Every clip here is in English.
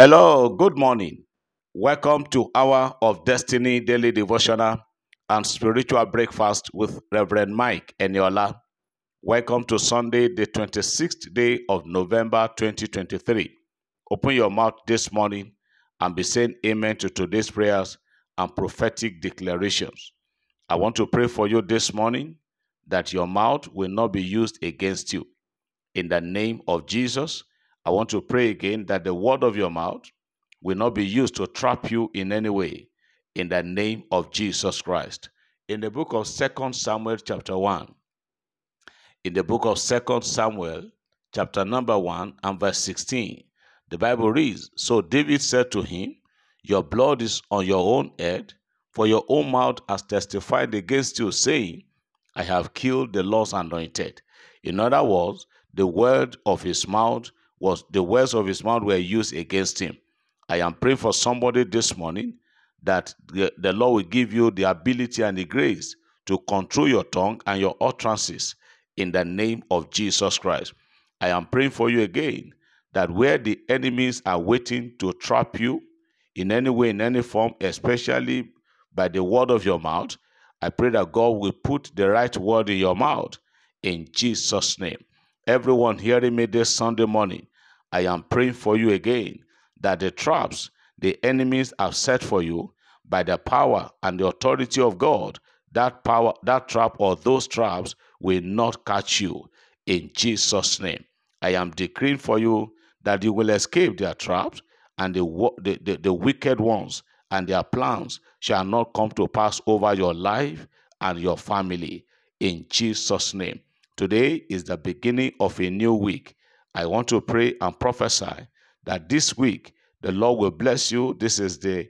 Hello, good morning. Welcome to Hour of Destiny Daily Devotional and Spiritual Breakfast with Reverend Mike Eniola. Welcome to Sunday, the 26th day of November 2023. Open your mouth this morning and be saying amen to today's prayers and prophetic declarations. I want to pray for you this morning that your mouth will not be used against you. In the name of Jesus, I want to pray again that the word of your mouth will not be used to trap you in any way. In the name of Jesus Christ. In the book of Second Samuel, chapter 1, in the book of Second Samuel, chapter number 1 and verse 16, the Bible reads So David said to him, Your blood is on your own head, for your own mouth has testified against you, saying, I have killed the Lord's anointed. In other words, the word of his mouth was the words of his mouth were used against him. I am praying for somebody this morning that the, the Lord will give you the ability and the grace to control your tongue and your utterances in the name of Jesus Christ. I am praying for you again that where the enemies are waiting to trap you in any way, in any form, especially by the word of your mouth, I pray that God will put the right word in your mouth in Jesus' name. Everyone hearing me this Sunday morning, I am praying for you again that the traps the enemies have set for you by the power and the authority of God, that power, that trap or those traps will not catch you in Jesus' name. I am decreeing for you that you will escape their traps and the, the, the, the wicked ones and their plans shall not come to pass over your life and your family in Jesus' name. Today is the beginning of a new week. I want to pray and prophesy that this week the Lord will bless you. This is the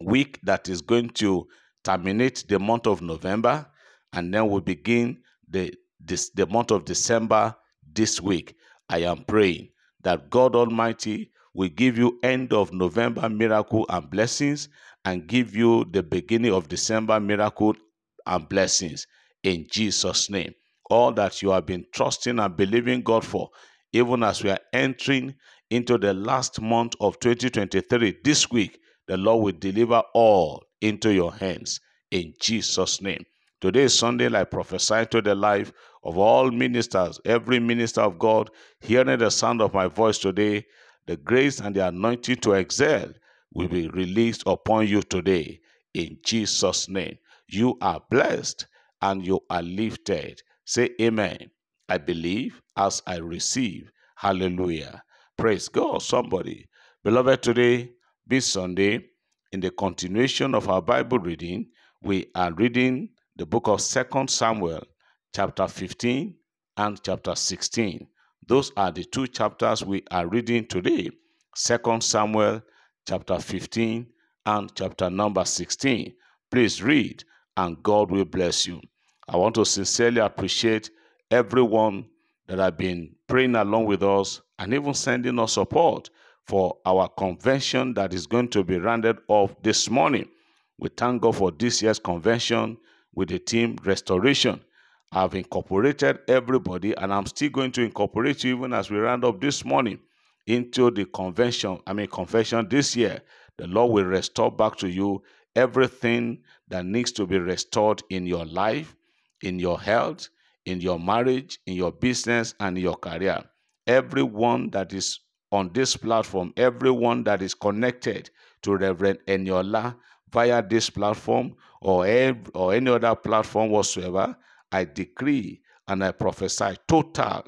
week that is going to terminate the month of November, and then we begin the this the month of December this week. I am praying that God Almighty will give you end of November miracle and blessings and give you the beginning of December miracle and blessings in Jesus name. All that you have been trusting and believing God for even as we are entering into the last month of 2023 this week the Lord will deliver all into your hands in Jesus name. Today is Sunday, I prophesy to the life of all ministers, every minister of God hearing the sound of my voice today. The grace and the anointing to excel will be released upon you today in Jesus' name. You are blessed and you are lifted. Say amen. I believe as I receive. Hallelujah. Praise God, somebody. Beloved, today, this Sunday, in the continuation of our Bible reading, we are reading the book of Second Samuel, chapter 15 and chapter 16. Those are the two chapters we are reading today. Second Samuel, chapter 15 and chapter number 16. Please read, and God will bless you. I want to sincerely appreciate everyone that have been praying along with us and even sending us support for our convention that is going to be rounded off this morning. We thank God for this year's convention with the team Restoration. I've incorporated everybody and I'm still going to incorporate you even as we round up this morning into the convention, I mean, convention this year. The Lord will restore back to you everything that needs to be restored in your life, in your health, in your marriage, in your business, and your career. Everyone that is on this platform, everyone that is connected to Reverend Eniola via this platform or, every, or any other platform whatsoever, I decree and I prophesy total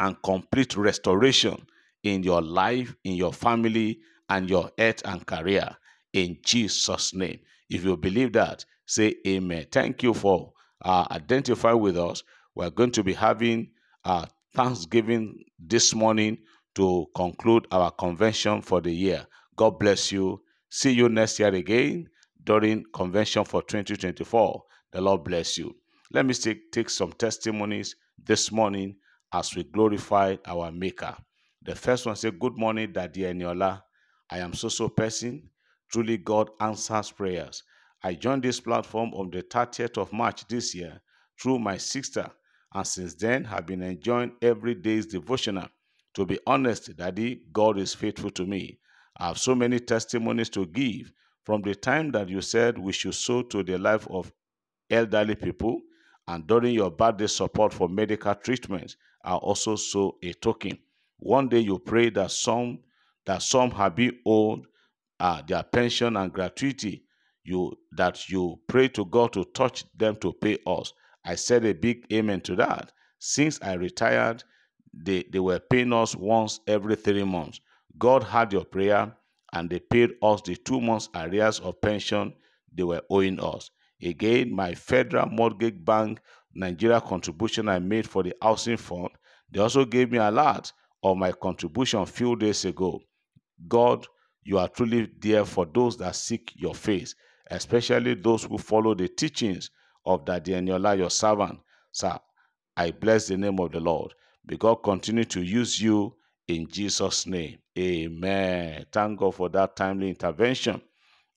and complete restoration in your life, in your family, and your health and career in Jesus' name. If you believe that, say amen. Thank you for uh, identify with us. We're going to be having uh, Thanksgiving this morning to conclude our convention for the year. God bless you. See you next year again during convention for 2024. The Lord bless you. Let me take, take some testimonies this morning as we glorify our Maker. The first one say, Good morning, Daddy Eniola. I am so so person. Truly, God answers prayers. I joined this platform on the 30th of March this year through my sister, and since then have been enjoying every day's devotional. To be honest, Daddy, God is faithful to me. I have so many testimonies to give from the time that you said we should sow to the life of elderly people and during your birthday support for medical treatment are also so a token. One day you pray that some that some have been owed uh, their pension and gratuity. You that you pray to God to touch them to pay us. I said a big amen to that. Since I retired, they, they were paying us once every three months. God heard your prayer and they paid us the two months arrears of pension they were owing us. Again, my federal mortgage bank Nigeria contribution I made for the housing fund, they also gave me a lot of my contribution a few days ago. God, you are truly there for those that seek your face, especially those who follow the teachings of Daddy Eniola, your servant. Sir, I bless the name of the Lord. May God continue to use you in Jesus' name. Amen. Thank God for that timely intervention.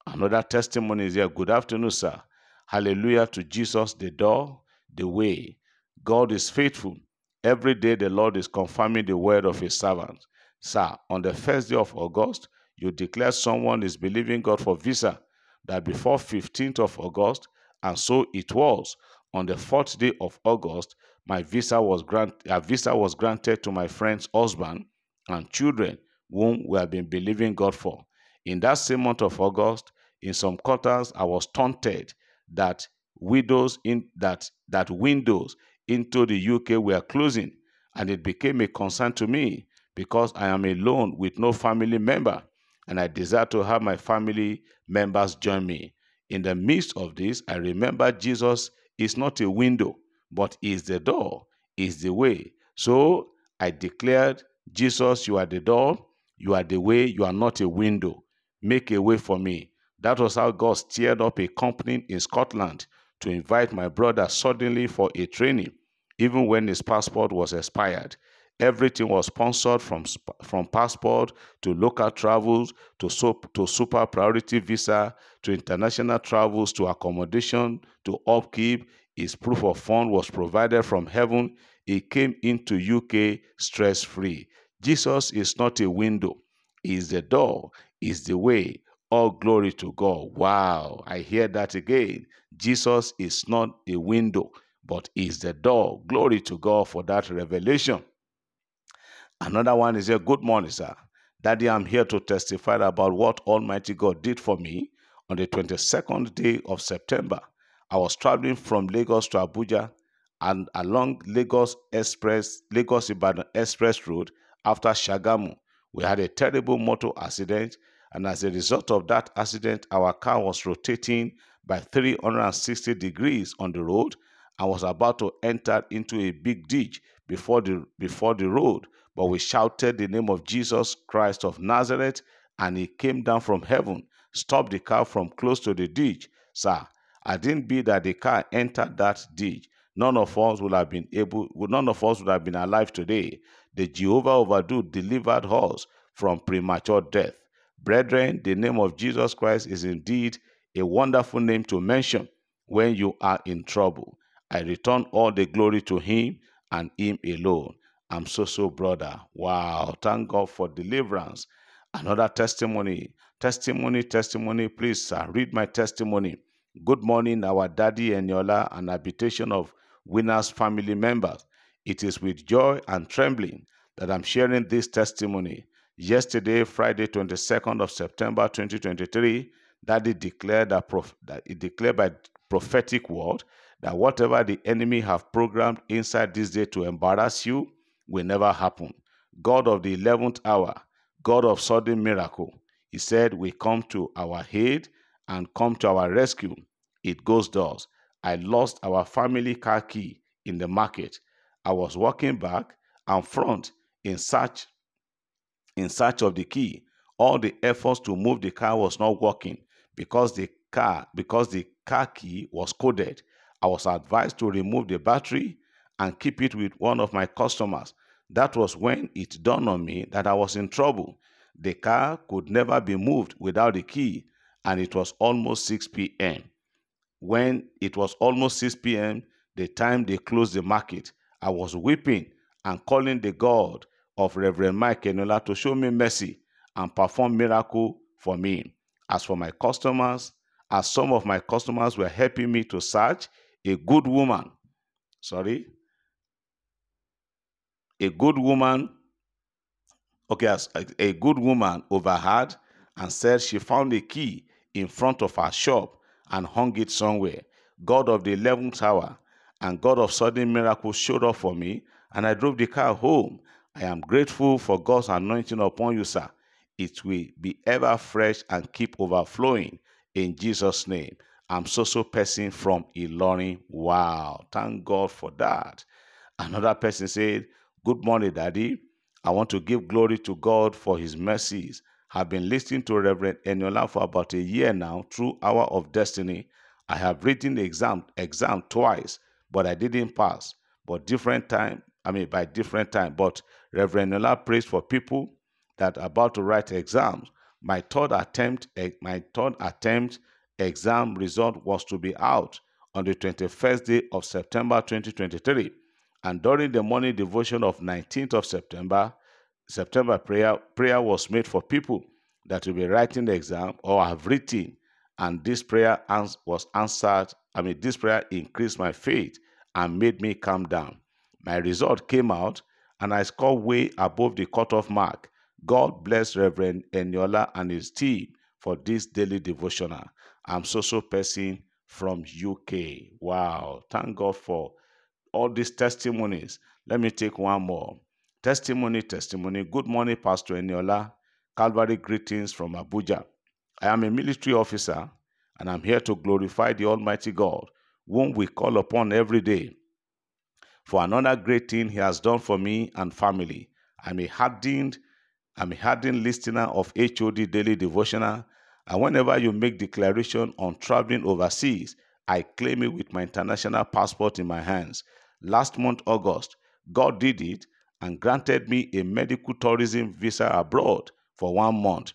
Another testimony is here. Good afternoon, sir. Hallelujah to Jesus, the door, the way. God is faithful. Every day the Lord is confirming the word of his servant. Sir, on the first day of August, you declare someone is believing God for visa that before 15th of August, and so it was. On the fourth day of August, my visa was grant a visa was granted to my friend's husband and children, whom we have been believing God for. In that same month of August, in some quarters, I was taunted that widows in that that windows into the UK were closing, and it became a concern to me because I am alone with no family member, and I desire to have my family members join me. In the midst of this, I remember Jesus is not a window, but is the door, is the way. So I declared, Jesus, you are the door, you are the way, you are not a window. Make a way for me. That was how God stirred up a company in Scotland to invite my brother suddenly for a training, even when his passport was expired. Everything was sponsored from, from passport to local travels to, soap, to super priority visa to international travels to accommodation to upkeep. His proof of fund was provided from heaven. He came into UK stress free. Jesus is not a window, is the door, is the way. All glory to God. Wow, I hear that again. Jesus is not a window, but is the door. Glory to God for that revelation. Another one is here. Good morning, sir. Daddy, I'm here to testify about what Almighty God did for me on the 22nd day of September. I was traveling from Lagos to Abuja and along Lagos Express, Lagos Ibadan Express Road after Shagamu. We had a terrible motor accident, and as a result of that accident, our car was rotating by 360 degrees on the road and was about to enter into a big ditch before the before the road but we shouted the name of Jesus Christ of Nazareth, and he came down from heaven, stopped the car from close to the ditch. Sir, I didn't be that the car entered that ditch. None of us would have been able, none of us would have been alive today. The Jehovah overdo delivered us from premature death. Brethren, the name of Jesus Christ is indeed a wonderful name to mention when you are in trouble. I return all the glory to him and him alone. I'm so, so, brother. Wow. Thank God for deliverance. Another testimony. Testimony, testimony. Please, sir, read my testimony. Good morning, our daddy Eniola, an habitation of winners family members. It is with joy and trembling that I'm sharing this testimony. Yesterday, Friday, 22nd of September 2023, Daddy declared that, that he declared by prophetic word that whatever the enemy have programmed inside this day to embarrass you, will never happen. God of the 11th hour, God of sudden miracle, He said, We come to our aid and come to our rescue. It goes thus. I lost our family car key in the market. I was walking back and front in search in search of the key. All the efforts to move the car was not working because the car because the car key was coded. I was advised to remove the battery and keep it with one of my customers. That was when it dawned on me that I was in trouble. The car could never be moved without the key, and it was almost 6 p.m. When it was almost 6 p.m., the time they closed the market, I was weeping and calling the God of Reverend Mike Eniola to show me mercy and perform miracle for me. As for my customers, as some of my customers were helping me to search, a good woman, sorry, a good woman, okay, a good woman overheard and said she found a key in front of her shop and hung it somewhere. God of the 11th hour and God of sudden miracles showed up for me, and I drove the car home. I am grateful for God's anointing upon you, sir. It will be ever fresh and keep overflowing in Jesus' name. I'm so so person from Ilorin. Wow, thank God for that. Another person said, Good morning, Daddy. I want to give glory to God for his mercies. I've been listening to Reverend Eniola for about a year now through Hour of Destiny. I have written the exam exam twice, but I didn't pass. But different time, I mean by different time. But Reverend Eniola prays for people that are about to write exams. My third attempt, eh, my third attempt exam result was to be out on the 21st day of September 2023. And during the morning devotion of 19th of September, September prayer, prayer was made for people that will be writing the exam or have written. And this prayer was answered. I mean, this prayer increased my faith and made me calm down. My result came out and I scored way above the cutoff mark. God bless Reverend Eniola and his team for this daily devotional. I'm so person from UK. Wow. Thank God for all these testimonies. Let me take one more. Testimony, testimony. Good morning, Pastor Eniola. Calvary greetings from Abuja. I am a military officer and I'm here to glorify the Almighty God, whom we call upon every day for another great thing He has done for me and family. I'm a hardened I'm a hardened listener of HOD Daily Devotional, and whenever you make declaration on traveling overseas, I claim it with my international passport in my hands. Last month, August, God did it and granted me a medical tourism visa abroad for one month.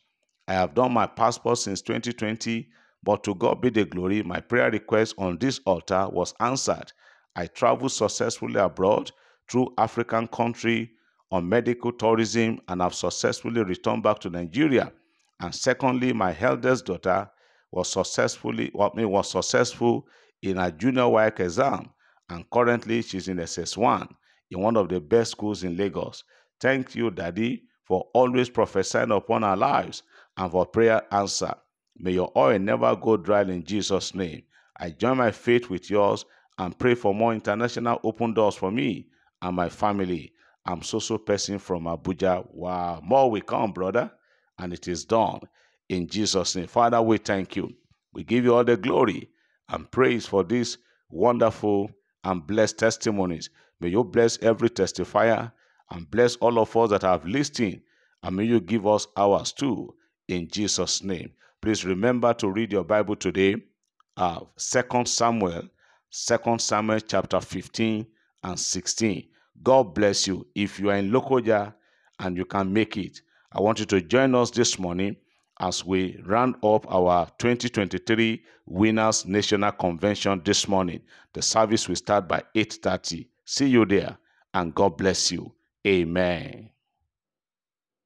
I have done my passport since 2020, but to God be the glory, my prayer request on this altar was answered. I traveled successfully abroad through African country on medical tourism and have successfully returned back to Nigeria. And secondly, my eldest daughter was successfully was successful in a junior WAEC exam, and currently she's in SS1 in one of the best schools in Lagos. Thank you, Daddy, for always prophesying upon our lives and for prayer answer. May your oil never go dry in Jesus' name. I join my faith with yours and pray for more international open doors for me and my family. I'm so so person from Abuja. Wow, more will come, brother, and it is done in Jesus' name. Father, we thank you. We give you all the glory and praise for this wonderful and blessed testimonies. May you bless every testifier and bless all of us that have listened, and may you give us ours too in Jesus' name. Please remember to read your Bible today, uh, 2 Samuel, 2 Samuel chapter 15 and 16. God bless you. If you are in Lokoja and you can make it, I want you to join us this morning as we round up our 2023 Winners National Convention this morning. The service will start by 8:30. See you there and God bless you. Amen.